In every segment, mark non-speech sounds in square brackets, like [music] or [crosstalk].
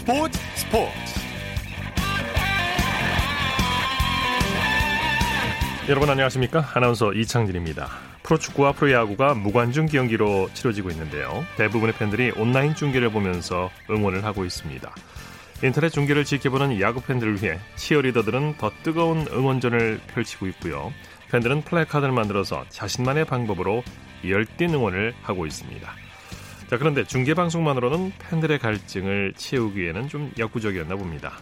스포츠 스포츠. 여러분 안녕하십니까? 아나운서 이창진입니다. 프로축구와 프로야구가 무관중 경기로 치러지고 있는데요. 대부분의 팬들이 온라인 중계를 보면서 응원을 하고 있습니다. 인터넷 중계를 지켜보는 야구 팬들을 위해 치어리더들은 더 뜨거운 응원전을 펼치고 있고요. 팬들은 플래카드를 만들어서 자신만의 방법으로 열띤 응원을 하고 있습니다 자, 그런데 중계방송만으로는 팬들의 갈증을 채우기에는 좀 역부족이었나 봅니다.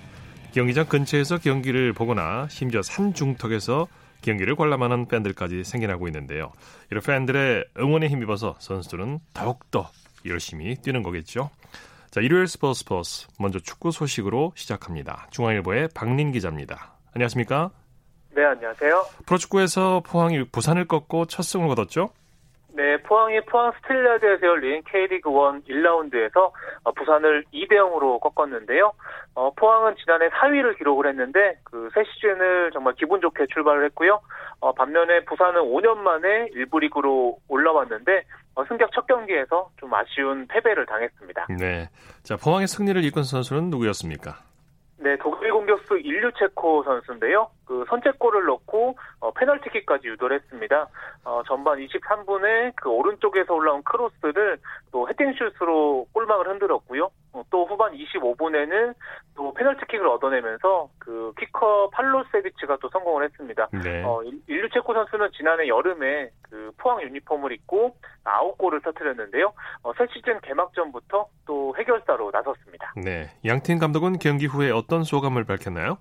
경기장 근처에서 경기를 보거나 심지어 산 중턱에서 경기를 관람하는 팬들까지 생겨나고 있는데요. 이런 팬들의 응원에 힘입어서 선수들은 더욱더 열심히 뛰는 거겠죠. 자, 일요일 스포츠 스포츠 먼저 축구 소식으로 시작합니다. 중앙일보의 박린 기자입니다. 안녕하십니까? 네, 안녕하세요. 프로축구에서 포항이 부산을 꺾고 첫 승을 거뒀죠? 네, 포항이 포항 스틸야드에서 열린 K리그 1 1라운드에서 어, 부산을 2대 0으로 꺾었는데요. 어, 포항은 지난해 4위를 기록을 했는데 그 새 시즌을 정말 기분 좋게 출발을 했고요. 어, 반면에 부산은 5년 만에 1부 리그로 올라왔는데 어, 승격 첫 경기에서 좀 아쉬운 패배를 당했습니다. 네. 자, 포항의 승리를 이끈 선수는 누구였습니까? 네, 독일 공격수 일류첸코 선수인데요. 그 선제골을 넣고 어, 페널티킥까지 유도를 했습니다. 어, 전반 23분에 그 오른쪽에서 올라온 크로스를 또 헤딩슛으로 골망을 흔들었고요. 어, 또 후반 25분에는 또 페널티킥을 얻어내면서 그 키커 팔로세비치가 또 성공을 했습니다. 네. 어, 일류 체코 선수는 지난해 여름에 그 포항 유니폼을 입고 9골을 터뜨렸는데요. 어, 새 시즌 개막전부터 또 해결사로 나섰습니다. 네. 양팀 감독은 경기 후에 어떤 소감을 밝혔나요?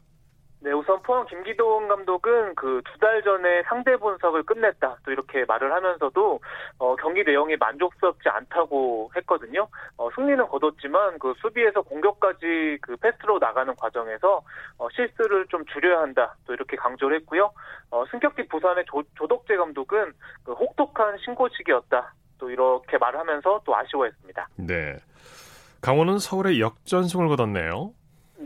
네, 우선 포항 김기동 감독은 그 두 달 전에 상대 분석을 끝냈다. 또 이렇게 말을 하면서도 어, 경기 내용이 만족스럽지 않다고 했거든요. 어, 승리는 거뒀지만 그 수비에서 공격까지 그 패스로 나가는 과정에서 어, 실수를 좀 줄여야 한다. 또 이렇게 강조를 했고요. 어, 승격기 부산의 조, 조덕재 감독은 그 혹독한 신고식이었다. 또 이렇게 말을 하면서 또 아쉬워했습니다. 네. 강원은 서울에 역전승을 거뒀네요.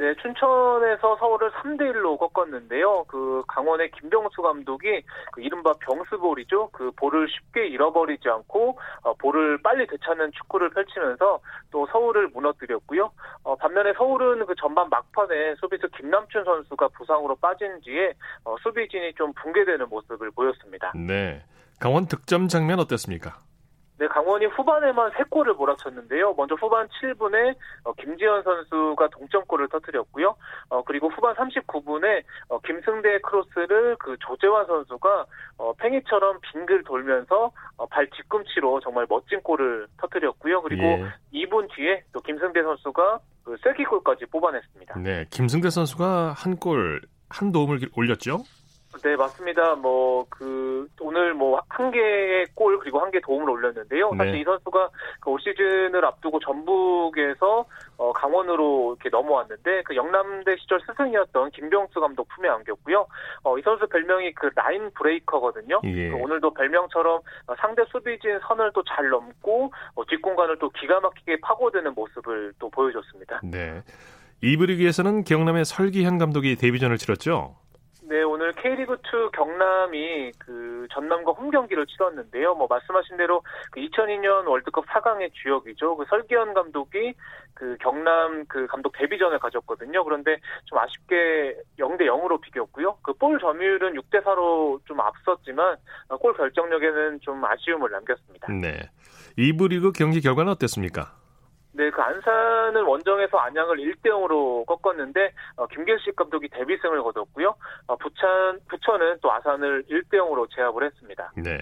네, 춘천에서 서울을 3대 1로 꺾었는데요. 그 강원의 김병수 감독이 그 이른바 병수볼이죠. 그 볼을 쉽게 잃어버리지 않고 어, 볼을 빨리 되찾는 축구를 펼치면서 또 서울을 무너뜨렸고요. 어, 반면에 서울은 그 전반 막판에 수비수 김남춘 선수가 부상으로 빠진 뒤에 어, 수비진이 좀 붕괴되는 모습을 보였습니다. 네. 강원 득점 장면 어땠습니까? 네, 강원이 후반에만 3골을 몰아쳤는데요. 먼저 후반 7분에 어, 김지현 선수가 동점골을 터뜨렸고요. 어, 그리고 후반 39분에 어, 김승대의 크로스를 그 조재환 선수가 어, 팽이처럼 빙글 돌면서 어, 발 뒤꿈치로 정말 멋진 골을 터뜨렸고요. 그리고 예. 2분 뒤에 또 김승대 선수가 그 쐐기골까지 뽑아냈습니다. 네. 김승대 선수가 한 골, 한 도움을 올렸죠? 네, 맞습니다. 뭐, 그, 오늘 뭐, 한 개의 골, 그리고 한 개 도움을 올렸는데요. 사실 네. 이 선수가 그올 시즌을 앞두고 전북에서, 어, 강원으로 이렇게 넘어왔는데, 그 영남대 시절 스승이었던 김병수 감독 품에 안겼고요. 어, 이 선수 별명이 그 라인 브레이커거든요. 예. 그 오늘도 별명처럼 어, 상대 수비진 선을 또 잘 넘고, 어, 뒷공간을 또 기가 막히게 파고드는 모습을 또 보여줬습니다. 네. 이브리그에서는 경남의 설기현 감독이 데뷔전을 치렀죠? 네, 오늘 K리그2 경남이 그 전남과 홈 경기를 치렀는데요. 뭐 말씀하신 대로 그 2002년 월드컵 4강의 주역이죠. 그 설기현 감독이 그 경남 그 감독 데뷔전을 가졌거든요. 그런데 좀 아쉽게 0대 0으로 비겼고요. 그 볼 점유율은 6대 4로 좀 앞섰지만 어, 골 결정력에는 좀 아쉬움을 남겼습니다. 네. 이브리그 경기 결과는 어땠습니까? 네, 그 안산은 원정에서 안양을 1대 0으로 꺾었는데 어, 김길식 감독이 데뷔승을 거뒀고요. 어, 부천 부천은 또 아산을 1대 0으로 제압을 했습니다. 네.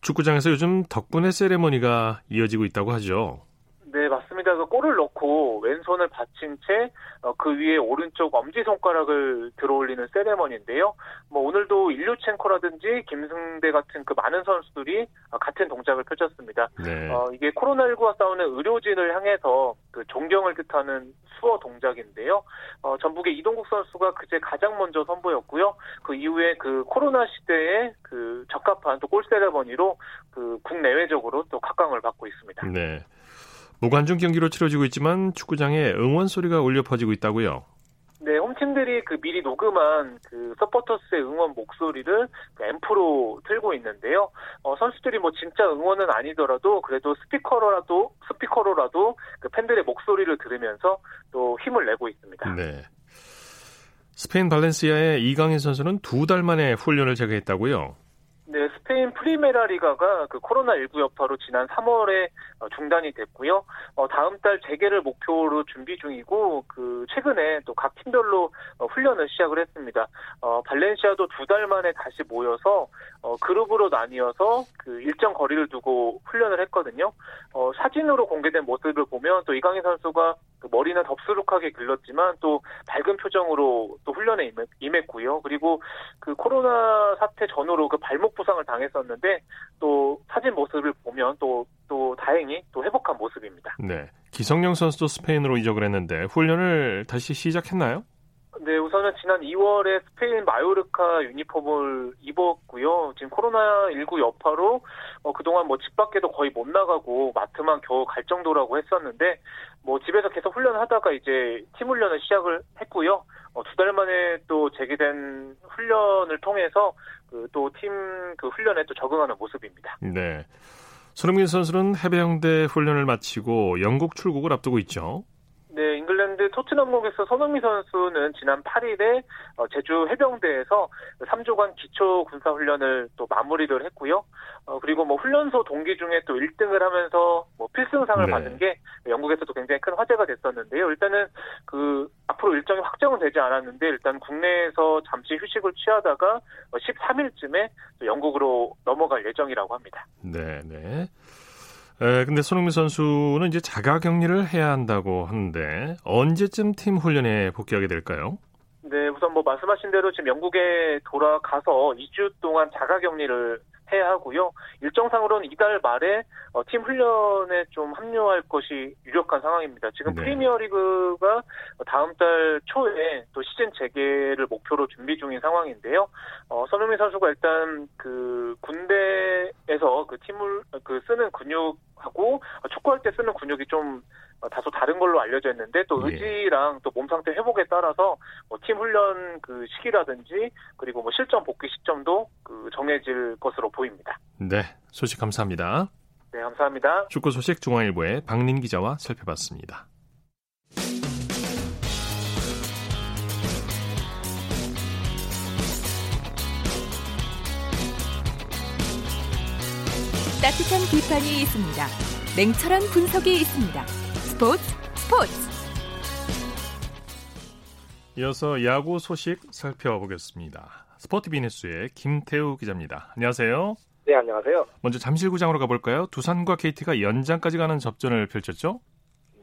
축구장에서 요즘 덕분에 세레머니가 이어지고 있다고 하죠. 네, 맞습니다. 그 골을 넣고 왼손을 받친 채 그 위에 오른쪽 엄지손가락을 들어올리는 세레머니인데요. 뭐 오늘도 일류첸코라든지 김승대 같은 그 많은 선수들이 어, 같은 동작을 펼쳤습니다. 네. 어, 이게 코로나19와 싸우는 의료진을 향해서 그 존경을 뜻하는 수어 동작인데요. 어, 전북의 이동국 선수가 그제 가장 먼저 선보였고요. 그 이후에 그 코로나 시대에 그 적합한 또 골 세레머니로 그 국내외적으로 또 각광을 받고 있습니다. 네. 무관중 경기로 치러지고 있지만 축구장에 응원 소리가 울려 퍼지고 있다고요. 네, 홈팀들이 그 미리 녹음한 그 서포터스의 응원 목소리를 그 앰프로 틀고 있는데요. 어, 선수들이 뭐 진짜 응원은 아니더라도 그래도 스피커로라도 스피커로라도 그 팬들의 목소리를 들으면서 또 힘을 내고 있습니다. 네. 스페인 발렌시아의 이강인 선수는 두 달 만에 훈련을 재개했다고요? 네, 스페인 프리메라 리가가 그 코로나19 여파로 지난 3월에 어, 중단이 됐고요. 어, 다음 달 재개를 목표로 준비 중이고, 그, 최근에 또 각 팀별로 어, 훈련을 시작을 했습니다. 어, 발렌시아도 두 달 만에 다시 모여서, 어, 그룹으로 나뉘어서 그 일정 거리를 두고 훈련을 했거든요. 어, 사진으로 공개된 모습을 보면 또 이강인 선수가 그 머리는 덥수룩하게 길렀지만 또 밝은 표정으로 또 훈련에 임했 고요. 그리고 그 코로나 사태 전후로 그 발목 부상을 당했었는데 또 사진 모습을 보면 또, 또 다행히 또 회복한 모습입니다. 네. 기성용 선수도 스페인으로 이적을 했는데 훈련을 다시 시작했나요? 네, 우선은 지난 2월에 스페인 마요르카 유니폼을 입었고요. 지금 코로나19 여파로 어, 그동안 뭐 집 밖에도 거의 못 나가고 마트만 겨우 갈 정도라고 했었는데 뭐 집에서 계속 훈련하다가 이제 팀 훈련을 시작을 했고요. 어, 두 달 만에 또 재개된 훈련을 통해서 그 또팀그 훈련에 또 적응하는 모습입니다. 네. 손흥민 선수는 해병대 훈련을 마치고 영국 출국을 앞두고 있죠. 네, 잉글랜드 토트넘목에서 손흥민 선수는 지난 8일에 어, 제주 해병대에서 3조간 기초 군사 훈련을 또 마무리를 했고요. 어, 그리고 뭐 훈련소 동기 중에 또 1등을 하면서 뭐 필승상을 네. 받은 게 영국에서도 굉장히 큰 화제가 됐었는데요. 일단은 그 앞으로 일정이 확정은 되지 않았는데 일단 국내에서 잠시 휴식을 취하다가 13일쯤에 어, 영국으로 넘어갈 예정이라고 합니다. 네, 네. 에, 근데 손흥민 선수는 이제 자가 격리를 해야 한다고 하는데 언제쯤 팀 훈련에 복귀하게 될까요? 네, 우선 뭐 말씀하신 대로 지금 영국에 돌아가서 2주 동안 자가 격리를 해야 하고요. 일정상으로는 이달 말에 어, 팀 훈련에 좀 합류할 것이 유력한 상황입니다. 지금 네. 프리미어리그가 다음 달 초에 또 시즌 재개를 목표로 준비 중인 상황인데요. 어, 손흥민 선수가 일단 그 군대에서 그 팀을 그 쓰는 근육하고 축구할 때 쓰는 근육이 좀 다소 다른 걸로 알려져 있는데 또 예. 의지랑 또몸 상태 회복에 따라서 뭐 팀 훈련 그 시기라든지 그리고 뭐 실전 복귀 시점도 그 정해질 것으로 보입니다. 네, 소식 감사합니다. 네, 감사합니다. 축구 소식 중앙일보의 박린 기자와 살펴봤습니다. 따뜻한 비판이 있습니다. 냉철한 분석이 있습니다. 스포츠 스포츠 이어서 야구 소식 살펴보겠습니다. 스포티비니스의 김태우 기자입니다. 안녕하세요. 네, 안녕하세요. 먼저 잠실구장으로 가볼까요? 두산과 KT가 연장까지 가는 접전을 펼쳤죠?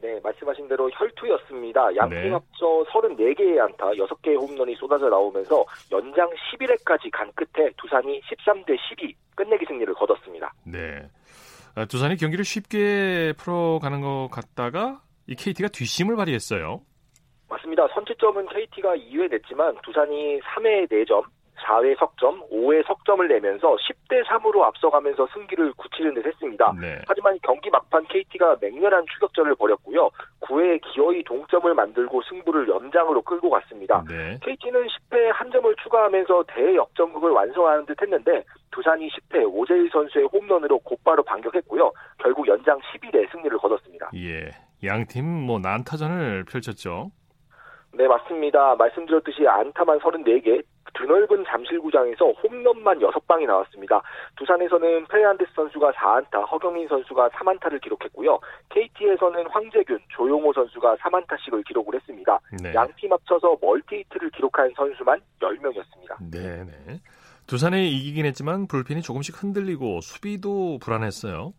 네, 말씀하신 대로 혈투였습니다. 양팀 네. 합쳐 34개의 안타, 6개의 홈런이 쏟아져 나오면서 연장 11회까지 간 끝에 두산이 13대 12 끝내기 승리를 거뒀습니다. 네. 아, 두산이 경기를 쉽게 풀어가는 것 같다가 이 KT가 뒷심을 발휘했어요. 맞습니다. 선취점은 KT가 2회 냈지만 두산이 3회 4점, 4회 석점, 5회 석점을 내면서 10대 3으로 앞서가면서 승기를 굳히는 듯 했습니다. 네. 하지만 경기 막판 KT가 맹렬한 추격전을 벌였고요. 9회 기어이 동점을 만들고 승부를 연장으로 끌고 갔습니다. 네. KT는 10회 한 점을 추가하면서 대역전극을 완성하는 듯 했는데 두산이 10회 오재일 선수의 홈런으로 곧바로 반격했고요. 결국 연장 11회 승리를 거뒀습니다. 예. 양팀 뭐 난타전을 펼쳤죠. 네, 맞습니다. 말씀드렸듯이 안타만 34개, 드넓은 잠실구장에서 홈런만 6방이 나왔습니다. 두산에서는 페레안데스 선수가 4안타, 허경민 선수가 3안타를 기록했고요. KT에서는 황재균, 조용호 선수가 3안타씩을 기록을 했습니다. 네. 양팀 합쳐서 멀티히트를 기록한 선수만 10명이었습니다. 네, 네. 두산에 이기긴 했지만 불펜이 조금씩 흔들리고 수비도 불안했어요.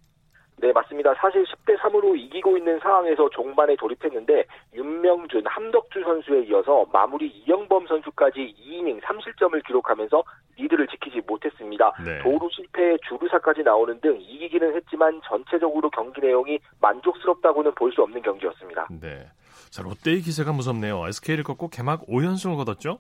네, 맞습니다. 사실 10대 3으로 이기고 있는 상황에서 종반에 돌입했는데 윤명준, 함덕주 선수에 이어서 마무리 이영범 선수까지 2이닝 3실점을 기록하면서 리드를 지키지 못했습니다. 네. 도루 실패에 주루사까지 나오는 등 이기기는 했지만 전체적으로 경기 내용이 만족스럽다고는 볼 수 없는 경기였습니다. 네. 자, 롯데의 기세가 무섭네요. SK를 꺾고 개막 5연승을 거뒀죠?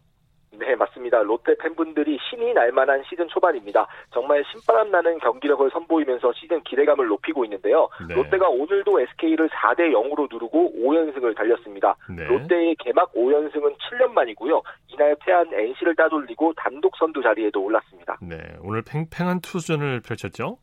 네, 맞습니다. 롯데 팬분들이 신이 날 만한 시즌 초반입니다. 정말 신바람 나는 경기력을 선보이면서 시즌 기대감을 높이고 있는데요. 네. 롯데가 오늘도 SK를 4대 0으로 누르고 5연승을 달렸습니다. 네. 롯데의 개막 5연승은 7년 만이고요. 이날 패한 NC를 따돌리고 단독 선두 자리에도 올랐습니다. 네, 오늘 팽팽한 투전을 펼쳤죠?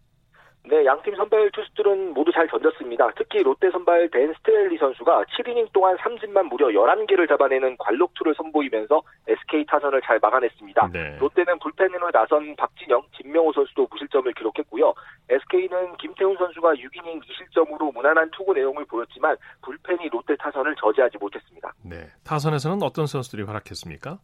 네, 양팀 선발 투수들은 모두 잘 던졌습니다. 특히 롯데 선발 댄 스트렐리 선수가 7이닝 동안 삼진만 무려 11개를 잡아내는 관록투를 선보이면서 SK 타선을 잘 막아냈습니다. 네. 롯데는 불펜으로 나선 박진영, 진명호 선수도 무실점을 기록했고요. SK는 김태훈 선수가 6이닝 2실점으로 무난한 투구 내용을 보였지만 불펜이 롯데 타선을 저지하지 못했습니다. 네, 타선에서는 어떤 선수들이 활약했습니까?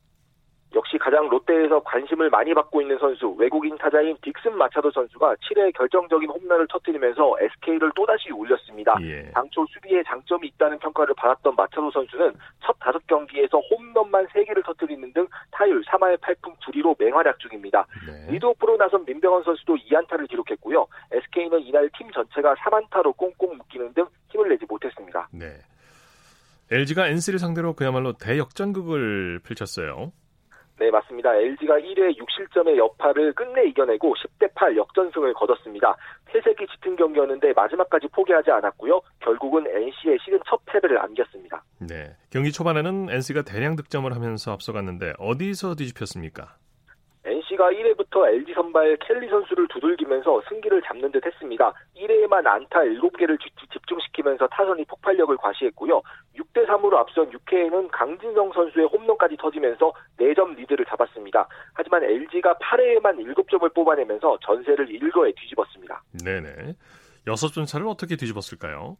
역시 가장 롯데에서 관심을 많이 받고 있는 선수 외국인 타자인 딕슨 마차도 선수가 7회 결정적인 홈런을 터뜨리면서 SK를 또다시 올렸습니다. 예. 당초 수비에 장점이 있다는 평가를 받았던 마차도 선수는 첫 다섯 경기에서 홈런만 3개를 터뜨리는 등 타율 3할 8푼 9리로 맹활약 중입니다. 네. 리드오프로 나선 민병헌 선수도 2안타를 기록했고요. SK는 이날 팀 전체가 3안타로 꽁꽁 묶이는 등 힘을 내지 못했습니다. 네. LG가 NC를 상대로 그야말로 대역전극을 펼쳤어요. 네, 맞습니다. LG가 1회 6실점의 여파를 끝내 이겨내고 10대 8 역전승을 거뒀습니다. 회색이 짙은 경기였는데 마지막까지 포기하지 않았고요. 결국은 NC의 시즌 첫 패배를 안겼습니다. 네, 경기 초반에는 NC가 대량 득점을 하면서 앞서갔는데 어디서 뒤집혔습니까? NC가 1회부터 LG 선발 켈리 선수를 두들기면서 승기를 잡는 듯 했습니다. 1회에만 안타 7개를 집중시키면서 타선이 폭발력을 과시했고요. 6대 3으로 앞선 6회에는 강진성 선수의 홈런까지 터지면서 4점 리드를 잡았습니다. 하지만 LG가 8회에만 7점을 뽑아내면서 전세를 1거에 뒤집었습니다. 네네. 6점 차를 어떻게 뒤집었을까요?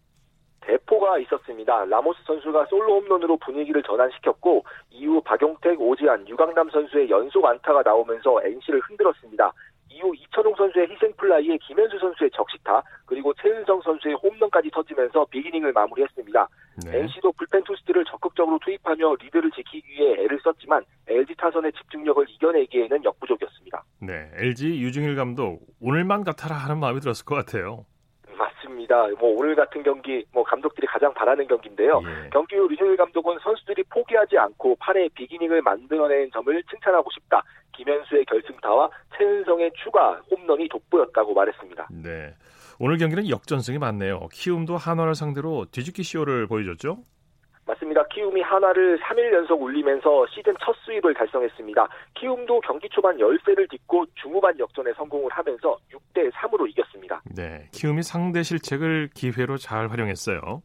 대포가 있었습니다. 라모스 선수가 솔로 홈런으로 분위기를 전환시켰고 이후 박용택, 오지환, 유강남 선수의 연속 안타가 나오면서 NC를 흔들었습니다. 이후 이천웅 선수의 희생플라이에 김현수 선수의 적시타 그리고 최은성 선수의 홈런까지 터지면서 비기닝을 마무리했습니다. 네. NC도 불펜 투수들을 적극적으로 투입하며 리드를 지키기 위해 애를 썼지만 LG 타선의 집중력을 이겨내기에는 역부족이었습니다. 네, LG 유중일 감독 오늘만 같아라 하는 마음이 들었을 것 같아요. 있습니다. 뭐 오늘 같은 경기 뭐 감독들이 가장 바라는 경기인데요. 예. 경기 후 류정일 감독은 선수들이 포기하지 않고 8회 비기닝을 만들어낸 점을 칭찬하고 싶다. 김현수의 결승타와 최은성의 추가 홈런이 돋보였다고 말했습니다. 네. 오늘 경기는 역전승이 많네요. 키움도 한화를 상대로 뒤집기 쇼를 보여줬죠? 맞습니다. 키움이 한화를 3일 연속 울리면서 시즌 첫 수입을 달성했습니다. 키움도 경기 초반 열세를 딛고 중후반 역전에 성공을 하면서 6대 3으로 이겼습니다. 네, 키움이 상대 실책을 기회로 잘 활용했어요.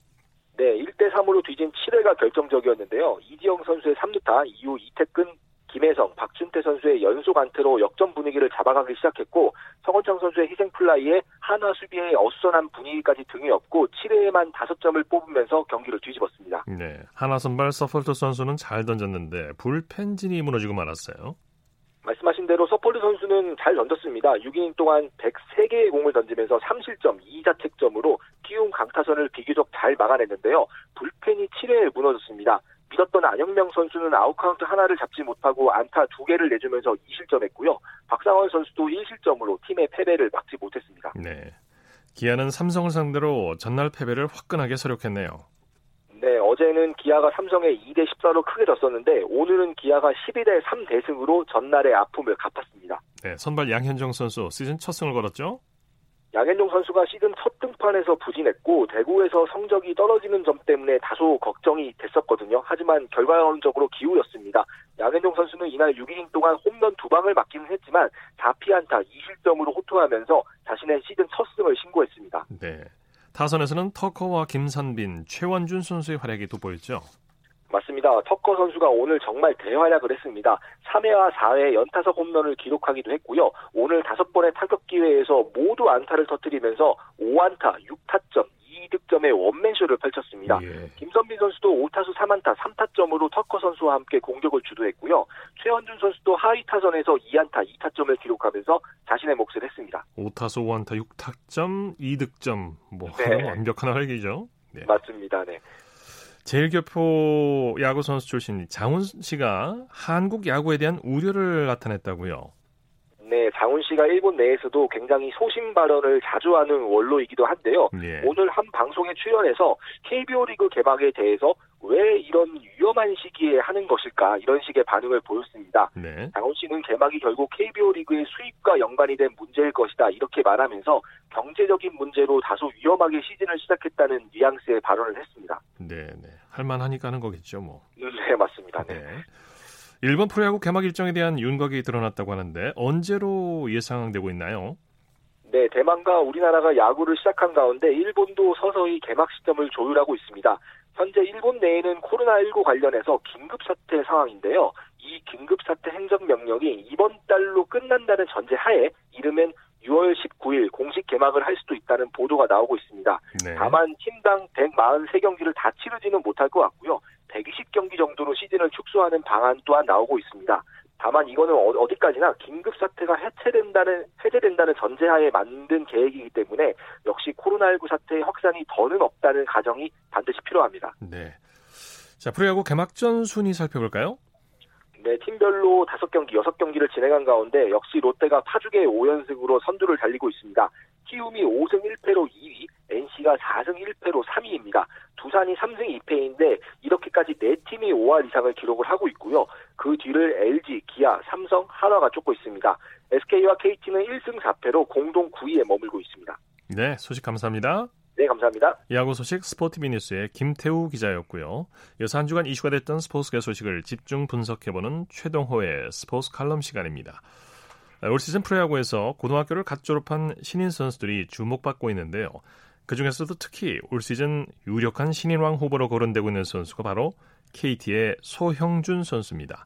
네, 1대 3으로 뒤진 7회가 결정적이었는데요. 이지영 선수의 3루타 이후 이택근 김혜성, 박준태 선수의 연속 안타로 역전 분위기를 잡아가기 시작했고 서건창 선수의 희생 플라이에 한화 수비의 어수선한 분위기까지 등에 업고 7회에만 5점을 뽑으면서 경기를 뒤집었습니다. 네, 한화 선발 서폴드 선수는 잘 던졌는데 불펜진이 무너지고 말았어요. 말씀하신 대로 서폴드 선수는 잘 던졌습니다. 6이닝 동안 103개의 공을 던지면서 3실점 2자책점으로 키움 강타선을 비교적 잘 막아냈는데요. 불펜이 7회에 무너졌습니다. 믿었던 안영명 선수는 아웃카운트 하나를 잡지 못하고 안타 두 개를 내주면서 2실점했고요. 박상원 선수도 1실점으로 팀의 패배를 막지 못했습니다. 네. 기아는 삼성을 상대로 전날 패배를 화끈하게 서력했네요. 네, 어제는 기아가 삼성에 2대 14로 크게 졌었는데 오늘은 기아가 12대 3 대승으로 전날의 아픔을 갚았습니다. 네, 선발 양현종 선수 시즌 첫 승을 걸었죠? 양현종 선수가 시즌 첫 등판에서 부진했고 대구에서 성적이 떨어지는 점 때문에 다소 걱정이 됐었거든요. 하지만 결과론적으로 기우였습니다. 양현종 선수는 이날 6이닝 동안 홈런 두 방을 맞기는 했지만 4피안타 2실점으로 호투하면서 자신의 시즌 첫 승을 신고했습니다. 네. 타선에서는 터커와 김선빈, 최원준 선수의 활약이 돋보였죠. 맞습니다. 터커 선수가 오늘 정말 대활약을 했습니다. 3회와 4회 연타석 홈런을 기록하기도 했고요. 오늘 다섯 번의 타격 기회에서 모두 안타를 터뜨리면서 5안타, 6타점, 2득점의 원맨쇼를 펼쳤습니다. 예. 김선빈 선수도 5타수 3안타, 3타점으로 터커 선수와 함께 공격을 주도했고요. 최원준 선수도 하위 타선에서 2안타, 2타점을 기록하면서 자신의 몫을 했습니다. 5타수 5안타, 6타점, 2득점. 뭐 네. [laughs] 완벽한 활약이죠. 네. 맞습니다. 네. 제일교포 야구 선수 출신 장훈 씨가 한국 야구에 대한 우려를 나타냈다고요. 네, 장훈 씨가 일본 내에서도 굉장히 소신 발언을 자주 하는 원로이기도 한데요. 예. 오늘 한 방송에 출연해서 KBO 리그 개막에 대해서 왜 이런 위험한 시기에 하는 것일까 이런 식의 반응을 보였습니다. 네. 장훈 씨는 개막이 결국 KBO 리그의 수입과 연관이 된 문제일 것이다 이렇게 말하면서 경제적인 문제로 다소 위험하게 시즌을 시작했다는 뉘앙스의 발언을 했습니다. 네, 네. 할만하니까 하는 거겠죠, 뭐. 네, 맞습니다. 네. 네. 일본 프로야구 개막 일정에 대한 윤곽이 드러났다고 하는데 언제로 예상되고 있나요? 네, 대만과 우리나라가 야구를 시작한 가운데 일본도 서서히 개막 시점을 조율하고 있습니다. 현재 일본 내에는 코로나19 관련해서 긴급 사태 상황인데요. 이 긴급 사태 행정 명령이 이번 달로 끝난다는 전제 하에 이르면 6월 19일 공식 개막을 할 수도 있다는 보도가 나오고 있습니다. 네. 다만 팀당 143경기를 다 치르지는 못할 것 같고요. 120 경기 정도로 시즌을 축소하는 방안 또한 나오고 있습니다. 다만 이거는 어, 어디까지나 긴급 사태가 해체된다는 해제된다는 전제하에 만든 계획이기 때문에 역시 코로나19 사태의 확산이 더는 없다는 가정이 반드시 필요합니다. 네. 자, 프로야구 개막전 순위 살펴볼까요? 네, 팀별로 5경기, 6경기를 진행한 가운데 역시 롯데가 파죽의 5연승으로 선두를 달리고 있습니다. 키움이 5승 1패로 2위, NC가 4승 1패로 3위입니다. 두산이 3승 2패인데 이렇게까지 4팀이 5할 이상을 기록을 하고 있고요. 그 뒤를 LG, 기아, 삼성, 한화가 쫓고 있습니다. SK와 KT는 1승 4패로 공동 9위에 머물고 있습니다. 네, 소식 감사합니다. 네, 감사합니다. 야구 소식 스포티비 뉴스의 김태우 기자였고요. 이어서 한 주간 이슈가 됐던 스포츠계 소식을 집중 분석해보는 최동호의 스포츠 칼럼 시간입니다. 올 시즌 프로야구에서 고등학교를 갓 졸업한 신인 선수들이 주목받고 있는데요. 그 중에서도 특히 올 시즌 유력한 신인왕 후보로 거론되고 있는 선수가 바로 KT의 소형준 선수입니다.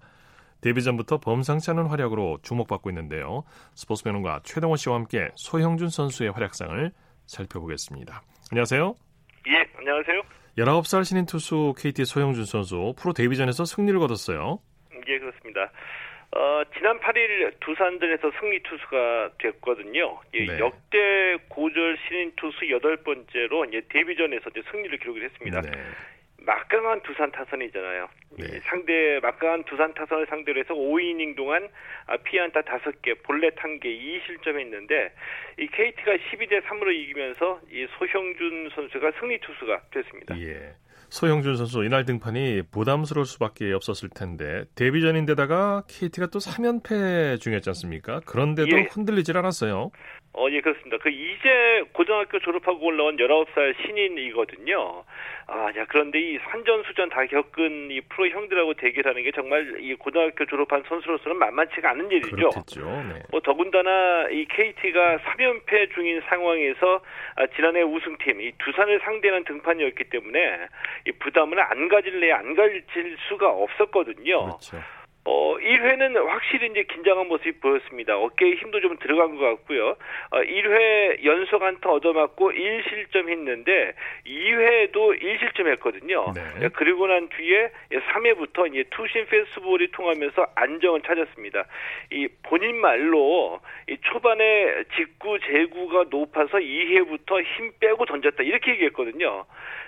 데뷔 전부터 범상치 않은 활약으로 주목받고 있는데요. 스포츠 평론가 최동호 씨와 함께 소형준 선수의 활약상을 살펴보겠습니다. 안녕하세요. 예, 안녕하세요. 19살 신인 투수 KT 소형준 선수 프로 데뷔전에서 승리를 거뒀어요. 예, 그렇습니다. 어, 지난 8일 두산전에서 승리 투수가 됐거든요. 예, 네. 역대 고졸 신인 투수 8번째로 예, 데뷔전에서 이제 승리를 기록을 했습니다. 네. 막강한 두산 타선이잖아요. 네. 상대 막강한 두산 타선을 상대로 해서 5이닝 동안 아, 피안타 5개, 볼넷 1개, 2실점했는데 이 KT가 12대 3으로 이기면서 이 소형준 선수가 승리 투수가 됐습니다. 예. 소형준 선수 이날 등판이 부담스러울 수밖에 없었을 텐데 데뷔전인데다가 KT가 또 3연패 중이었지 않습니까? 그런데도 예. 흔들리질 않았어요. 어, 예, 그렇습니다. 그 이제 고등학교 졸업하고 올라온 19살 신인이거든요. 아, 야, 그런데 이 산전수전 다 겪은 이 프로 형들하고 대결하는 게 정말 이 고등학교 졸업한 선수로서는 만만치가 않은 일이죠. 그렇겠죠. 네. 뭐 더군다나 이 KT가 3연패 중인 상황에서 아, 지난해 우승팀 이 두산을 상대하는 등판이었기 때문에 이 부담을 안 가질래 안 가질 수가 없었거든요. 그렇죠. 어, 1회는 확실히 이제 긴장한 모습이 보였습니다. 어깨에 힘도 좀 들어간 것 같고요. 어, 1회 연속 안타 얻어맞고 1실점 했는데 2회도 1실점 했거든요. 네. 그리고 난 뒤에 3회부터 이제 투심 페스트볼이 통하면서 안정을 찾았습니다. 이 본인 말로 이 초반에 직구 제구가 높아서 2회부터 힘 빼고 던졌다 이렇게 얘기했거든요.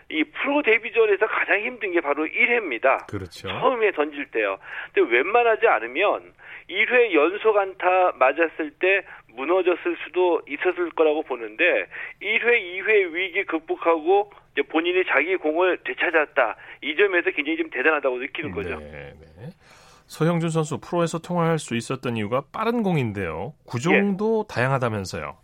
이 프로 데뷔전에서 가장 힘든 게 바로 1회입니다. 그렇죠. 처음에 던질 때요. 근데 웬만하지 않으면 1회 연속 안타 맞았을 때 무너졌을 수도 있었을 거라고 보는데 1회, 2회 위기 극복하고 본인이 자기 공을 되찾았다. 이 점에서 굉장히 좀 대단하다고 느끼는 거죠. 네, 네. 서형준 선수 프로에서 통화할 수 있었던 이유가 빠른 공인데요. 구종도 예. 다양하다면서요.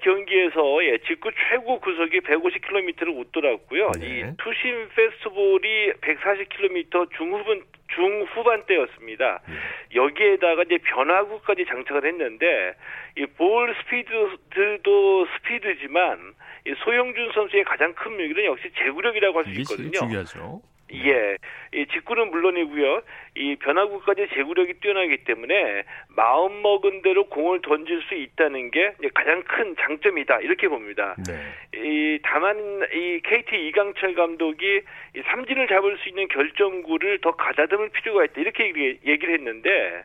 경기에서 예, 직구 최고 구속이 150km를 웃돌았고요. 네. 이 투심 페스티벌이 140km 중후반 중후반대였습니다. 네. 여기에다가 이제 변화구까지 장착을 했는데 이 볼 스피드도 스피드지만 이 소영준 선수의 가장 큰 묘기는 역시 제구력이라고 할 수 있거든요. 중요하죠. 예, 이 직구는 물론이고요. 이 변화구까지 제구력이 뛰어나기 때문에 마음 먹은 대로 공을 던질 수 있다는 게 가장 큰 장점이다 이렇게 봅니다. 네. 이 다만 이 KT 이강철 감독이 이 삼진을 잡을 수 있는 결정구를 더 가다듬을 필요가 있다 이렇게 얘기를 했는데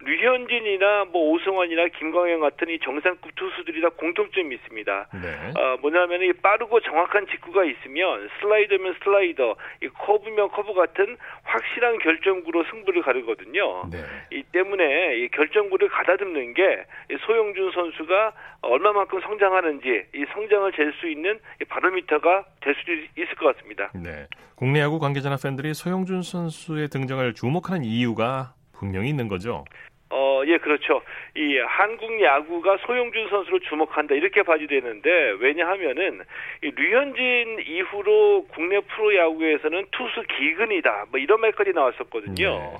류현진이나 뭐 오승환이나 김광현 같은 이 정상급 투수들이 다 공통점이 있습니다. 네. 어, 뭐냐면 이 빠르고 정확한 직구가 있으면 슬라이더면 슬라이더, 이 커브 커브면 커브 같은 확실한 결정구로 승부를 가르거든요. 네. 이 때문에 이 결정구를 가다듬는 게 소형준 선수가 얼마만큼 성장하는지 이 성장을 잴 수 있는 바로미터가 될수 있을 것 같습니다. 네. 국내 야구 관계자나 팬들이 소영준 선수의 등장을 주목하는 이유가 분명히 있는 거죠. 어, 예, 그렇죠. 이 한국 야구가 소용준 선수를 주목한다 이렇게 봐야 되는데 왜냐하면은 이 류현진 이후로 국내 프로 야구에서는 투수 기근이다 뭐 이런 말까지 나왔었거든요. 네.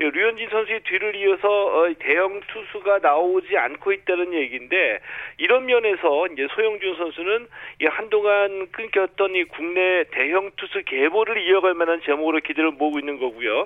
류현진 선수의 뒤를 이어서 어, 대형 투수가 나오지 않고 있다는 얘기인데 이런 면에서 이제 소영준 선수는 한동안 끊겼던 이 국내 대형 투수 계보를 이어갈 만한 제목으로 기대를 모으고 있는 거고요.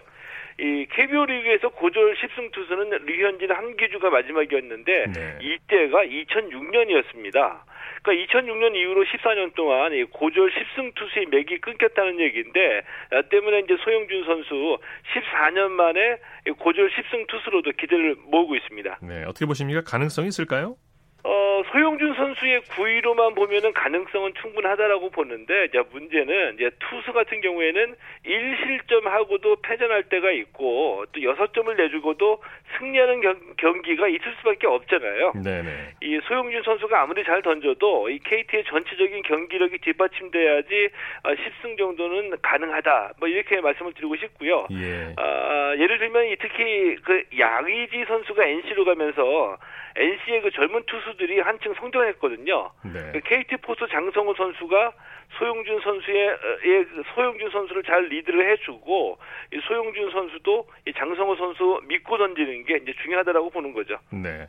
이 KBO 리그에서 고졸 10승 투수는 류현진 한기주가 마지막이었는데 네. 이때가 2006년이었습니다. 그러니까 2006년 이후로 14년 동안 고졸 10승 투수의 맥이 끊겼다는 얘기인데 아, 때문에 이제 소영준 선수 14년 만에 고졸 10승 투수로도 기대를 모으고 있습니다. 네, 어떻게 보십니까? 가능성이 있을까요? 어, 소영준 선수의 구위로만 보면은 가능성은 충분하다라고 보는데, 이제 문제는 이제 투수 같은 경우에는 1실점하고도 패전할 때가 있고, 또 6점을 내주고도 승리하는 경, 기가 있을 수밖에 없잖아요. 네네. 이 소영준 선수가 아무리 잘 던져도 이 KT의 전체적인 경기력이 뒷받침돼야지 10승 어, 정도는 가능하다. 뭐 이렇게 말씀을 드리고 싶고요. 예. 아, 예를 들면 특히 그 양의지 선수가 NC로 가면서 NC의 그 젊은 투수 들이 한층 성장했거든요. 네. 그 KT 포스 장성호 선수가 소용준 선수의 예, 소용준 선수를 잘 리드를 해주고 이 소용준 선수도 이 장성호 선수 믿고 던지는 게 이제 중요하다라고 보는 거죠. 네.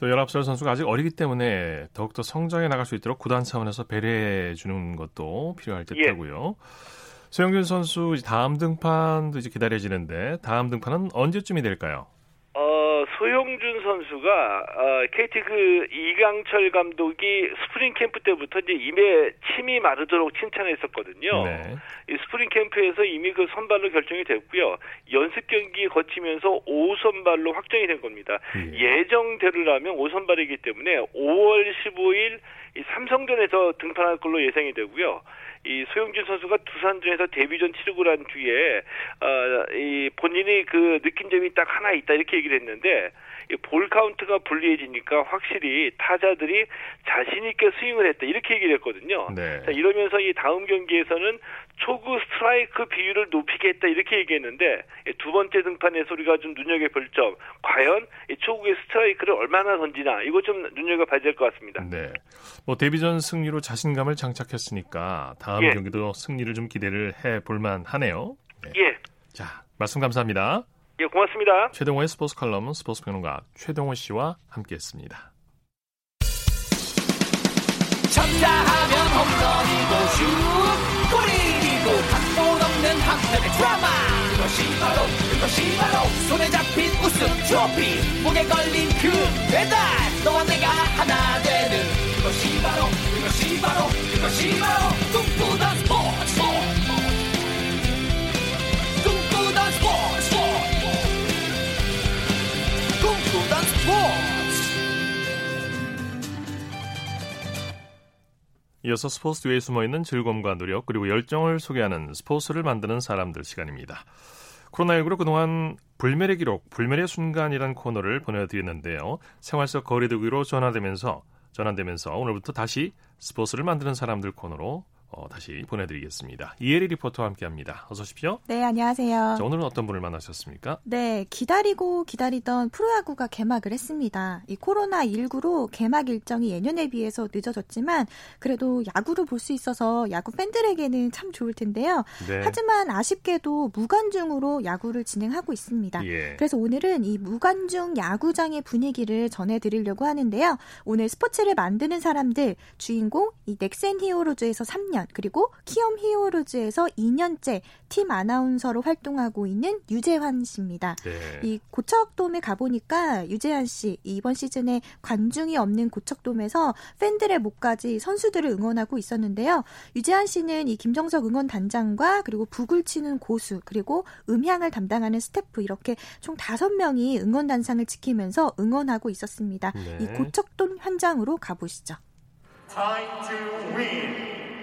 또 19살 선수가 아직 어리기 때문에 더욱더 성장해 나갈 수 있도록 구단 차원에서 배려해 주는 것도 필요할 듯하고요. 예. 소영준 선수 다음 등판도 이제 기다려지는데 다음 등판은 언제쯤이 될까요? 선수가 어, KT 그 이강철 감독이 스프링 캠프 때부터 이제 입에 침이 마르도록 칭찬했었거든요. 네. 이 스프링 캠프에서 이미 그 선발로 결정이 됐고요. 연습 경기 거치면서 5선발로 확정이 된 겁니다. 예정대로라면 5선발이기 때문에 5월 15일 이 삼성전에서 등판할 걸로 예상이 되고요. 이 소형준 선수가 두산전에서 데뷔전 치르고 난 뒤에 어, 이 본인이 그 느낀 점이 딱 하나 있다 이렇게 얘기를 했는데 볼 카운트가 불리해지니까 확실히 타자들이 자신 있게 스윙을 했다 이렇게 얘기를 했거든요. 네. 자, 이러면서 이 다음 경기에서는 초구 스트라이크 비율을 높이겠다 이렇게 얘기했는데 두 번째 등판에서 우리가 좀 눈여겨볼 점 과연 이 초구의 스트라이크를 얼마나 던지나 이거 좀 눈여겨봐야 될 것 같습니다. 네. 뭐 데뷔전 승리로 자신감을 장착했으니까 다음 예. 경기도 승리를 좀 기대를 해볼 만하네요. 네. 예. 자 말씀 감사합니다. 예, 고맙습니다. 최동호의 스포츠 칼럼 스포츠 평론가 최동호 씨와 함께했습니다. 쳤다 하면 홈런이고 슛 골이고 각본 없는 한편의 드라마 그것이 바로 그것이 바로 손에 잡힌 우승 트로피 목에 걸린 그 배달 너와 내가 하나 되는 그것이 바로 그것이 바로 그것이 바로 이어서 스포츠 뒤에 숨어있는 즐거움과 노력 그리고 열정을 소개하는 스포츠를 만드는 사람들 시간입니다. 코로나19로 그동안 불멸의 기록, 불멸의 순간이란 코너를 보내드렸는데요. 생활 속 거리두기로 전환되면서 전환되면서 오늘부터 다시 스포츠를 만드는 사람들 코너로 어, 다시 보내드리겠습니다. 이혜리 리포터와 함께합니다. 어서 오십시오. 네, 안녕하세요. 자, 오늘은 어떤 분을 만나셨습니까? 네, 기다리고 기다리던 프로야구가 개막을 했습니다. 이 코로나19로 개막 일정이 예년에 비해서 늦어졌지만 그래도 야구를 볼 수 있어서 야구 팬들에게는 참 좋을 텐데요. 네. 하지만 아쉽게도 무관중으로 야구를 진행하고 있습니다. 예. 그래서 오늘은 이 무관중 야구장의 분위기를 전해드리려고 하는데요. 오늘 스포츠를 만드는 사람들 주인공 이 넥센 히어로즈에서 3년 그리고 키움 히어로즈에서 2년째 팀 아나운서로 활동하고 있는 유재환 씨입니다. 네. 이 고척돔에 가보니까 유재환 씨 이번 시즌에 관중이 없는 고척돔에서 팬들의 목까지 선수들을 응원하고 있었는데요. 유재환 씨는 이 김정석 응원 단장과 그리고 북을 치는 고수 그리고 음향을 담당하는 스태프 이렇게 총 다섯 명이 응원 단상을 지키면서 응원하고 있었습니다. 네. 이 고척돔 현장으로 가보시죠. Time to win.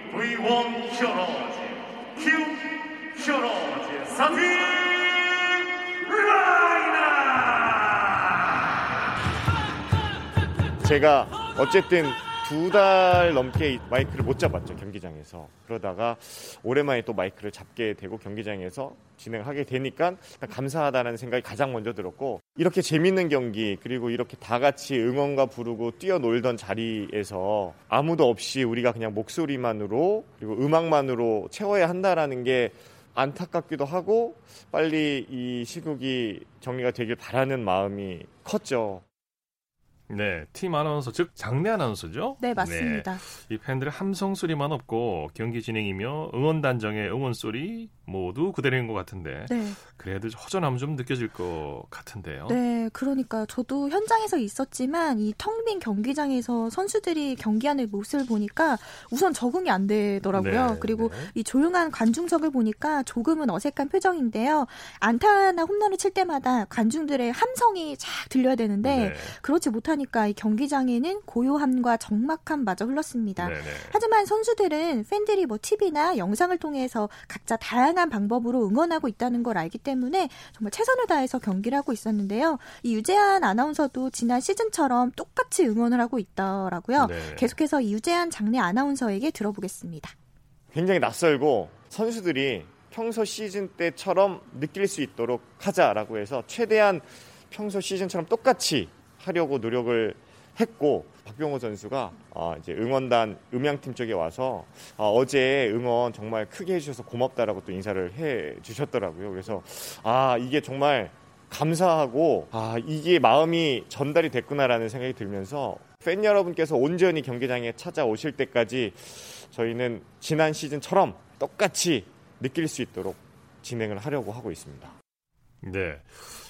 제가 어쨌든 두 달 넘게 마이크를 못 잡았죠 경기장에서. 그러다가 오랜만에 또 마이크를 잡게 되고 경기장에서 진행하게 되니까 감사하다는 생각이 가장 먼저 들었고 이렇게 재밌는 경기 그리고 이렇게 다 같이 응원가 부르고 뛰어놀던 자리에서 아무도 없이 우리가 그냥 목소리만으로 그리고 음악만으로 채워야 한다라는 게 안타깝기도 하고 빨리 이 시국이 정리가 되길 바라는 마음이 컸죠. 네, 팀 아나운서 즉 장내 아나운서죠? 네, 맞습니다. 네, 이 팬들의 함성 소리만 없고 경기 진행이며 응원 단정의 응원 소리 모두 그대로인 것 같은데 네. 그래도 허전함 좀 느껴질 것 같은데요. 네, 그러니까 저도 현장에서 있었지만 이 텅 빈 경기장에서 선수들이 경기하는 모습을 보니까 우선 적응이 안 되더라고요. 네, 그리고 네. 이 조용한 관중석을 보니까 조금은 어색한 표정인데요. 안타나 홈런을 칠 때마다 관중들의 함성이 쫙 들려야 되는데 네. 그렇지 못하니 까 이 경기장에는 고요함과 적막함마저 흘렀습니다. 네, 네. 하지만 선수들은 팬들이 뭐 TV나 영상을 통해서 각자 다양한 방법으로 응원하고 있다는 걸 알기 때문에 정말 최선을 다해서 경기를 하고 있었는데요. 이 유재한 아나운서도 지난 시즌처럼 똑같이 응원을 하고 있더라고요. 네. 계속해서 이 유재한 장례 아나운서에게 들어보겠습니다. 굉장히 낯설고 선수들이 평소 시즌 때처럼 느낄 수 있도록 하자라고 해서 최대한 평소 시즌처럼 똑같이 하려고 노력을 했고 박병호 선수가 어, 이제 응원단 음향팀 쪽에 와서 어, 제 응원 정말 크게 해주셔서 고맙다라고 또 인사를 해 주셨더라고요. 그래서 아 이게 정말 감사하고 아 이게 마음이 전달이 됐구나라는 생각이 들면서 팬 여러분께서 온전히 경기장에 찾아오실 때까지 저희는 지난 시즌처럼 똑같이 느낄 수 있도록 진행을 하려고 하고 있습니다. 네.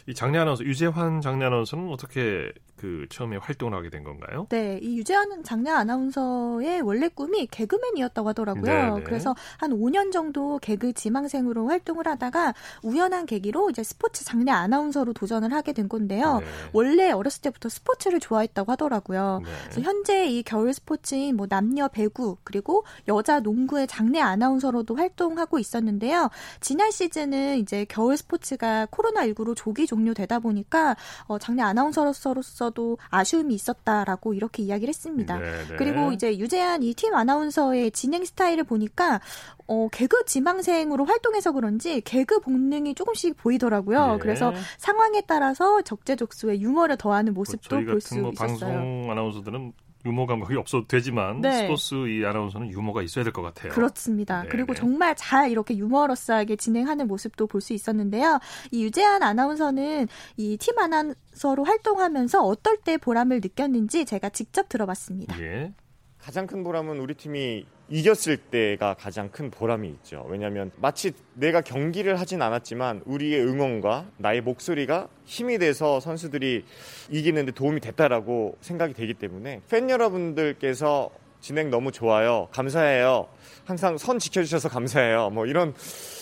이 장례 아나운서 유재환 장례 아나운서는 어떻게 그 처음에 활동을 하게 된 건가요? 네, 이 유재환 장례 아나운서의 원래 꿈이 개그맨이었다고 하더라고요. 네네. 네. 그래서 한 5년 정도 개그 지망생으로 활동을 하다가 우연한 계기로 이제 스포츠 장례 아나운서로 도전을 하게 된 건데요. 네. 원래 어렸을 때부터 스포츠를 좋아했다고 하더라고요. 네. 그래서 현재 이 겨울 스포츠인 뭐 남녀 배구 그리고 여자 농구의 장례 아나운서로도 활동하고 있었는데요. 지난 시즌은 이제 겨울 스포츠가 코로나19로 조기 종료되다 보니까 어, 장례 아나운서로서 면에서도 아쉬움이 있었다라고 이렇게 이야기를 했습니다. 네네. 네. 그리고 이제 유재한 이 팀 아나운서의 진행 스타일을 보니까 어, 개그 지망생으로 활동해서 그런지 개그 본능이 조금씩 보이더라고요. 예. 그래서 상황에 따라서 적재적소에 유머를 더하는 모습도 뭐 볼수 뭐 있었어요. 방송 아나운서들은 유머 감각이 없어도 되지만 네. 스포츠 이 아나운서는 유머가 있어야 될 것 같아요. 그렇습니다. 네 그리고 네. 정말 잘 이렇게 유머러스하게 진행하는 모습도 볼 수 있었는데요. 이 유재한 아나운서는 이 팀 아나운서로 활동하면서 어떨 때 보람을 느꼈는지 제가 직접 들어봤습니다. 예. 가장 큰 보람은 우리 팀이 이겼을 때가 가장 큰 보람이 있죠. 왜냐하면 마치 내가 경기를 하진 않았지만 우리의 응원과 나의 목소리가 힘이 돼서 선수들이 이기는데 도움이 됐다라고 생각이 되기 때문에 팬 여러분들께서 진행 너무 좋아요. 감사해요. 항상 선 지켜주셔서 감사해요. 뭐 이런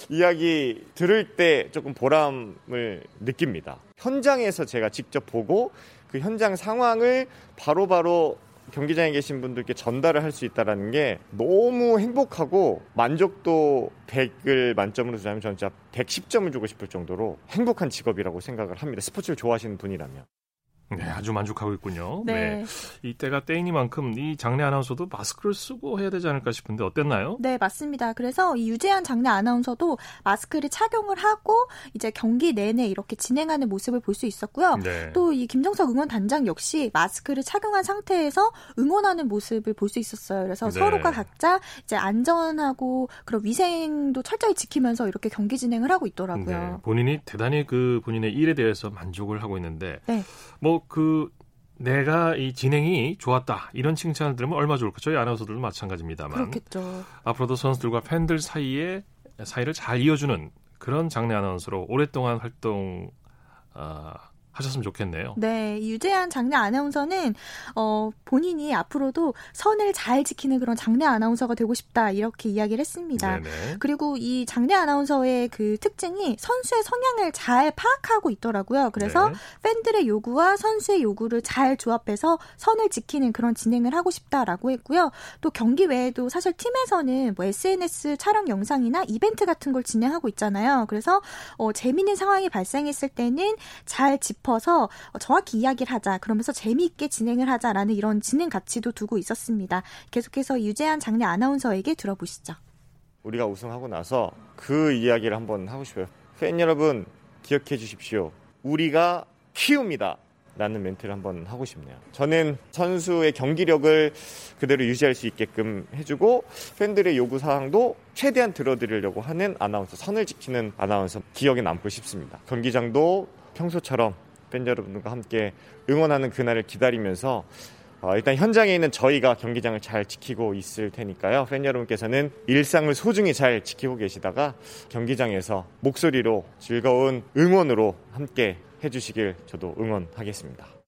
이야기 들을 때 조금 보람을 느낍니다. 현장에서 제가 직접 보고 그 현장 상황을 바로바로 바로 경기장에 계신 분들께 전달을 할 수 있다는 게 너무 행복하고 만족도 100을 만점으로 주자면 저는 진짜 110점을 주고 싶을 정도로 행복한 직업이라고 생각을 합니다. 스포츠를 좋아하시는 분이라면. 네, 아주 만족하고 있군요. 네. 네. 이때가 때이니만큼 이 장례 아나운서도 마스크를 쓰고 해야 되지 않을까 싶은데 어땠나요? 네, 맞습니다. 그래서 이 유재한 장례 아나운서도 마스크를 착용을 하고 이제 경기 내내 이렇게 진행하는 모습을 볼 수 있었고요. 네. 또이 김정석 응원 단장 역시 마스크를 착용한 상태에서 응원하는 모습을 볼 수 있었어요. 그래서 네. 서로가 각자 이제 안전하고 그런 위생도 철저히 지키면서 이렇게 경기 진행을 하고 있더라고요. 네. 본인이 대단히 그 본인의 일에 대해서 만족을 하고 있는데 네. 뭐그 내가 이 진행이 좋았다 이런 칭찬을 들으면 얼마 좋을까 저희 아나운서들도 마찬가지입니다만 그렇겠죠. 앞으로도 선수들과 팬들 사이에 사이를 잘 이어주는 그런 장례 아나운서로 오랫동안 활동 어, 하셨으면 좋겠네요. 네, 유재한 장례 아나운서는 어, 본인이 앞으로도 선을 잘 지키는 그런 장례 아나운서가 되고 싶다 이렇게 이야기를 했습니다. 네네. 그리고 이 장례 아나운서의 그 특징이 선수의 성향을 잘 파악하고 있더라고요. 그래서 네. 팬들의 요구와 선수의 요구를 잘 조합해서 선을 지키는 그런 진행을 하고 싶다라고 했고요. 또 경기 외에도 사실 팀에서는 뭐 SNS 촬영 영상이나 이벤트 같은 걸 진행하고 있잖아요. 그래서 어, 재미있는 상황이 발생했을 때는 잘 싶어서 정확히 이야기를 하자. 그러면서 재미있게 진행을 하자라는 이런 진행 가치도 두고 있었습니다. 계속해서 유재한 장례 아나운서에게 들어보시죠. 우리가 우승하고 나서 그 이야기를 한번 하고 싶어요. 팬 여러분 기억해 주십시오. 우리가 키웁니다. 라는 멘트를 한번 하고 싶네요. 저는 선수의 경기력을 그대로 유지할 수 있게끔 해주고 팬들의 요구 사항도 최대한 들어드리려고 하는 아나운서, 선을 지키는 아나운서 기억에 남고 싶습니다. 경기장도 평소처럼 팬 여러분들과 함께 응원하는 그날을 기다리면서 어, 일단 현장에 있는 저희가 경기장을 잘 지키고 있을 테니까요. 팬 여러분께서는 일상을 소중히 잘 지키고 계시다가 경기장에서 목소리로 즐거운 응원으로 함께 해주시길 저도 응원하겠습니다.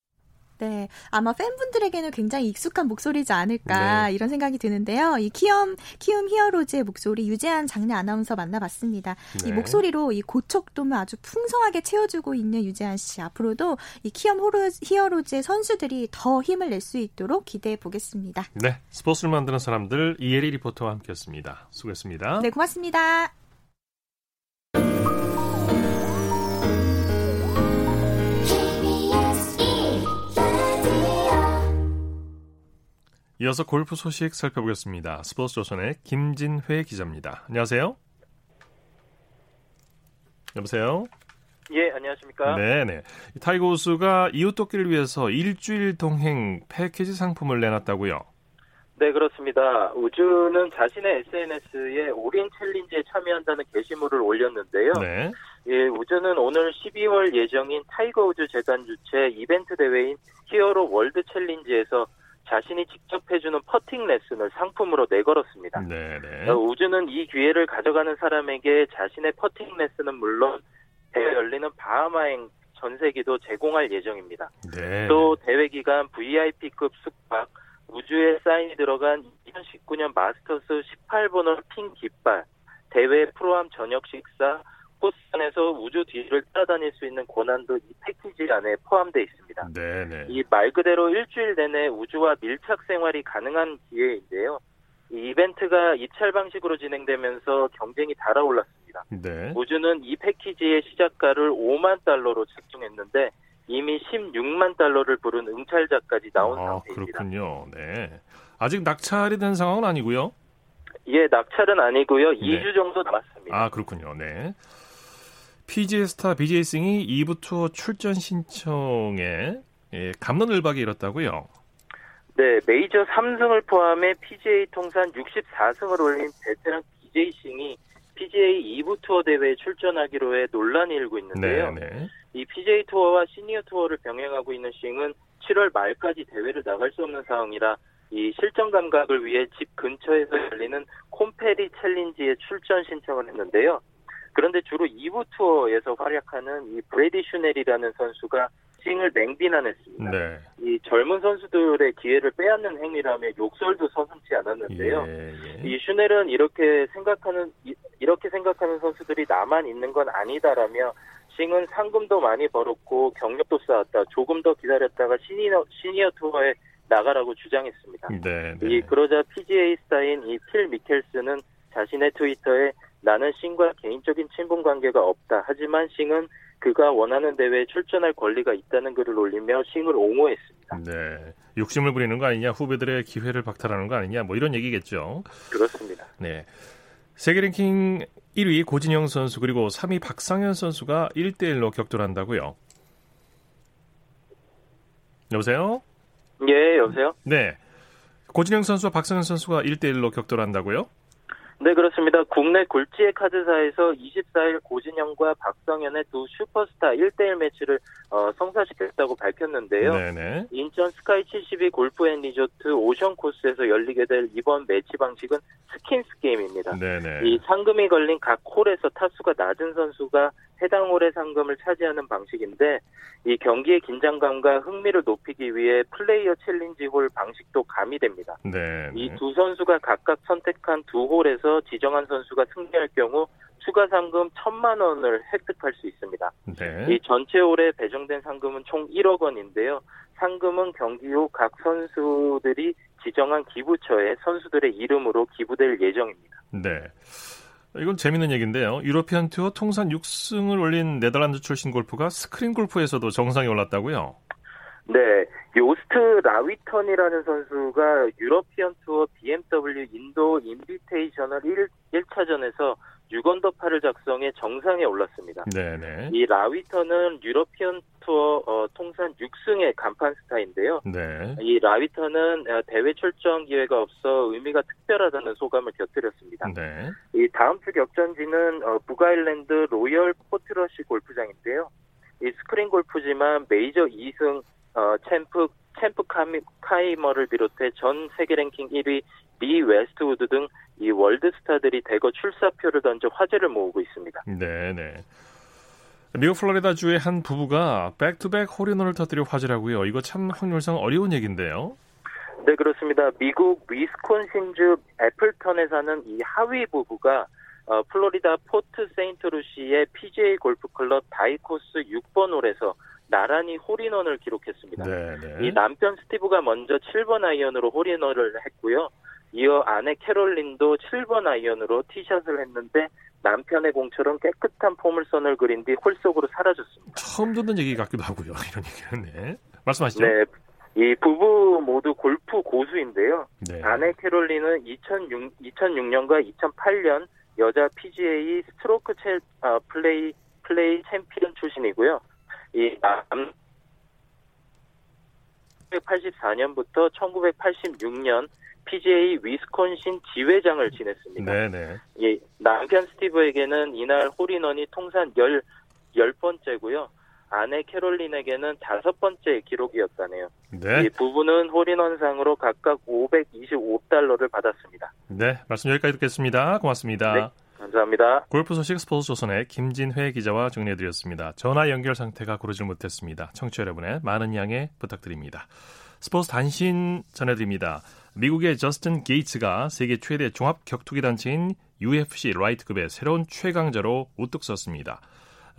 네, 아마 팬분들에게는 굉장히 익숙한 목소리지 않을까 네. 이런 생각이 드는데요. 이 키움 키움 히어로즈의 목소리 유재한 장례 아나운서 만나봤습니다. 네. 이 목소리로 이 고척돔을 아주 풍성하게 채워주고 있는 유재한 씨 앞으로도 이 키움 히어로즈의 선수들이 더 힘을 낼 수 있도록 기대해 보겠습니다. 네, 스포츠를 만드는 사람들 이혜리 리포터와 함께했습니다. 수고했습니다. 네, 고맙습니다. 이어서 골프 소식 살펴보겠습니다. 스포츠 조선의 김진회 기자입니다. 안녕하세요. 여보세요. 예, 안녕하십니까? 네네. 타이거 우즈가 이웃 돕기를 위해서 일주일 동행 패키지 상품을 내놨다고요? 네, 그렇습니다. 우즈는 자신의 SNS에 올인 챌린지에 참여한다는 게시물을 올렸는데요. 네. 예, 우즈는 오는 12월 예정인 타이거 우즈 재단 주최 이벤트 대회인 히어로 월드 챌린지에서 자신이 직접 해주는 퍼팅 레슨을 상품으로 내걸었습니다. 네네. 어, 우즈는 이 기회를 가져가는 사람에게 자신의 퍼팅 레슨은 물론 대회 열리는 바하마행 전세기도 제공할 예정입니다. 네. 또 대회 기간 VIP급 숙박, 우주에 사인이 들어간 2019년 마스터스 18번홀 핑 깃발, 대회 프로암 저녁 식사, 안에서 우주 뒤를 따라다닐 수 있는 권한도 이 패키지 안에 포함되어 있습니다. 네네. 이 말 그대로 일주일 내내 우주와 밀착 생활이 가능한 기회인데요. 이 이벤트가 입찰 방식으로 진행되면서 경쟁이 달아올랐습니다. 네. 우주는 이 패키지의 시작가를 5만 달러로 책정했는데 이미 16만 달러를 부른 응찰자까지 나온 아, 상태입니다. 그렇군요. 네. 아직 낙찰이 된 상황은 아니고요. 예, 낙찰은 아니고요. 네. 2주 정도 남았습니다. 아, 그렇군요. 네. PGA 스타 BJ 싱이 2부 투어 출전 신청에 예, 감론을박이 일었다고요? 네, 메이저 3승을 포함해 PGA 통산 64승을 올린 베테랑 BJ 싱이 PGA 2부 투어 대회에 출전하기로 해 논란이 일고 있는데요. 네네. 네. 이 PGA 투어와 시니어 투어를 병행하고 있는 싱은 7월 말까지 대회를 나갈 수 없는 상황이라 이 실전 감각을 위해 집 근처에서 열리는 콘페리 챌린지에 출전 신청을 했는데요. 그런데 주로 2부 투어에서 활약하는 이 브레디 슈넬이라는 선수가 싱을 맹비난했습니다. 네. 이 젊은 선수들의 기회를 빼앗는 행위라며 욕설도 서슴지 않았는데요. 예, 예. 이 슈넬은 이렇게 생각하는 이렇게 생각하는 선수들이 나만 있는 건 아니다라며 싱은 상금도 많이 벌었고 경력도 쌓았다. 조금 더 기다렸다가 시니어 시니어 투어에 나가라고 주장했습니다. 네, 네. 이 그러자 PGA 스타인 이 필 미켈스는 자신의 트위터에 나는 싱과 개인적인 친분 관계가 없다. 하지만 싱은 그가 원하는 대회에 출전할 권리가 있다는 글을 올리며 싱을 옹호했습니다. 네. 욕심을 부리는 거 아니냐, 후배들의 기회를 박탈하는 거 아니냐, 뭐 이런 얘기겠죠. 그렇습니다. 네. 세계 랭킹 1위 고진영 선수 그리고 3위 박성현 선수가 1대1로 격돌한다고요. 여보세요? 예, 여보세요? 네. 고진영 선수와 박성현 선수가 1대1로 격돌한다고요? 네, 그렇습니다. 국내 굴지의 카드사에서 24일 고진영과 박성현의 두 슈퍼스타 1대1 매치를 어, 성사시켰다고 밝혔는데요. 네네. 인천 스카이 72 골프 앤 리조트 오션 코스에서 열리게 될 이번 매치 방식은 스킨스 게임입니다. 네네. 이 상금이 걸린 각 홀에서 타수가 낮은 선수가 해당 홀의 상금을 차지하는 방식인데 이 경기의 긴장감과 흥미를 높이기 위해 플레이어 챌린지 홀 방식도 가미됩니다. 네, 네. 이두 선수가 각각 선택한 두 홀에서 지정한 선수가 승리할 경우 추가 상금 천만 원을 획득할 수 있습니다. 네. 이 전체 홀에 배정된 상금은 총 1억 원인데요. 상금은 경기 후 각 선수들이 지정한 기부처에 선수들의 이름으로 기부될 예정입니다. 네. 이건 재밌는 얘기인데요. 유로피안 투어 통산 6승을 올린 네덜란드 출신 골퍼가 스크린 골프에서도 정상에 올랐다고요? 네, 요스트 라위턴이라는 선수가 유로피언 투어 BMW 인도 인비테이셔널 1, 1차전에서 6언더파를 작성해 정상에 올랐습니다. 네네. 이 라위턴은 유러피언 투어 어, 통산 6승의 간판 스타인데요. 네. 이 라위턴은 어, 대회 출전 기회가 없어 의미가 특별하다는 소감을 곁들였습니다. 네. 이 다음 주 격전지는 어, 북아일랜드 로열 포트러시 골프장인데요. 이 스크린 골프지만 메이저 2승 어, 챔프 챔프 카이머를 비롯해 전 세계 랭킹 1위 리 웨스트우드 등 이 월드 스타들이 대거 출사표를 던져 화제를 모으고 있습니다. 네, 네. 미국 플로리다 주의 한 부부가 back-to-back 홀인원을 터뜨려 화제라고요. 이거 참 확률상 어려운 얘기인데요. 네, 그렇습니다. 미국 위스콘신주 애플턴에 사는 이 하위 부부가 어, 플로리다 포트 세인트루시의 PGA 골프클럽 다이 코스 6번 홀에서 나란히 홀인원을 기록했습니다. 네네. 네. 이 남편 스티브가 먼저 7번 아이언으로 홀인원을 했고요. 이어 아내 캐롤린도 7번 아이언으로 티샷을 했는데 남편의 공처럼 깨끗한 포물선을 그린 뒤 홀 속으로 사라졌습니다. 처음 듣는 얘기 같기도 하고요. [laughs] 이런 얘기는 네. 말씀하시죠. 네. 이 부부 모두 골프 고수인데요. 네. 아내 캐롤린은 2006, 2006년과 2008년 여자 PGA 스트로크 체, 어, 플레이 플레이 챔피언 출신이고요. 이 남, 1984년부터 1986년 PGA 위스콘신 지회장을 지냈습니다. 네네. 예, 남편 스티브에게는 이날 홀인원이 통산 10, 10번째고요. 아내 캐롤린에게는 다섯 번째 기록이었다네요. 네. 이 부부는 홀인원상으로 각각 525달러를 받았습니다. 네, 말씀 여기까지 듣겠습니다. 고맙습니다. 네. 감사합니다. 골프 소식 스포츠 조선의 김진회 기자와 정리해드렸습니다. 전화 연결 상태가 고르지 못했습니다. 청취자 여러분의 많은 양해 부탁드립니다. 스포츠 단신 전해드립니다. 미국의 저스틴 게이츠가 세계 최대 종합 격투기 단체인 UFC 라이트급의 새로운 최강자로 우뚝 섰습니다.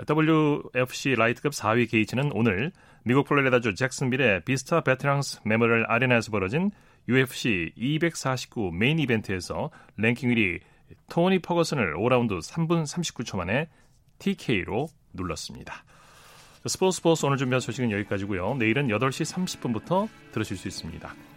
UFC 라이트급 4위 게이츠는 오늘 미국 플로리다주 잭슨빌의 비스타 베테랑스 메모리얼 아레나에서 벌어진 UFC 249 메인 이벤트에서 랭킹 1위 토니 퍼거슨을 5라운드 3분 39초 만에 TKO로 눌렀습니다. 스포츠 스포츠 오늘 준비한 소식은 여기까지고요. 내일은 8시 30분부터 들으실 수 있습니다.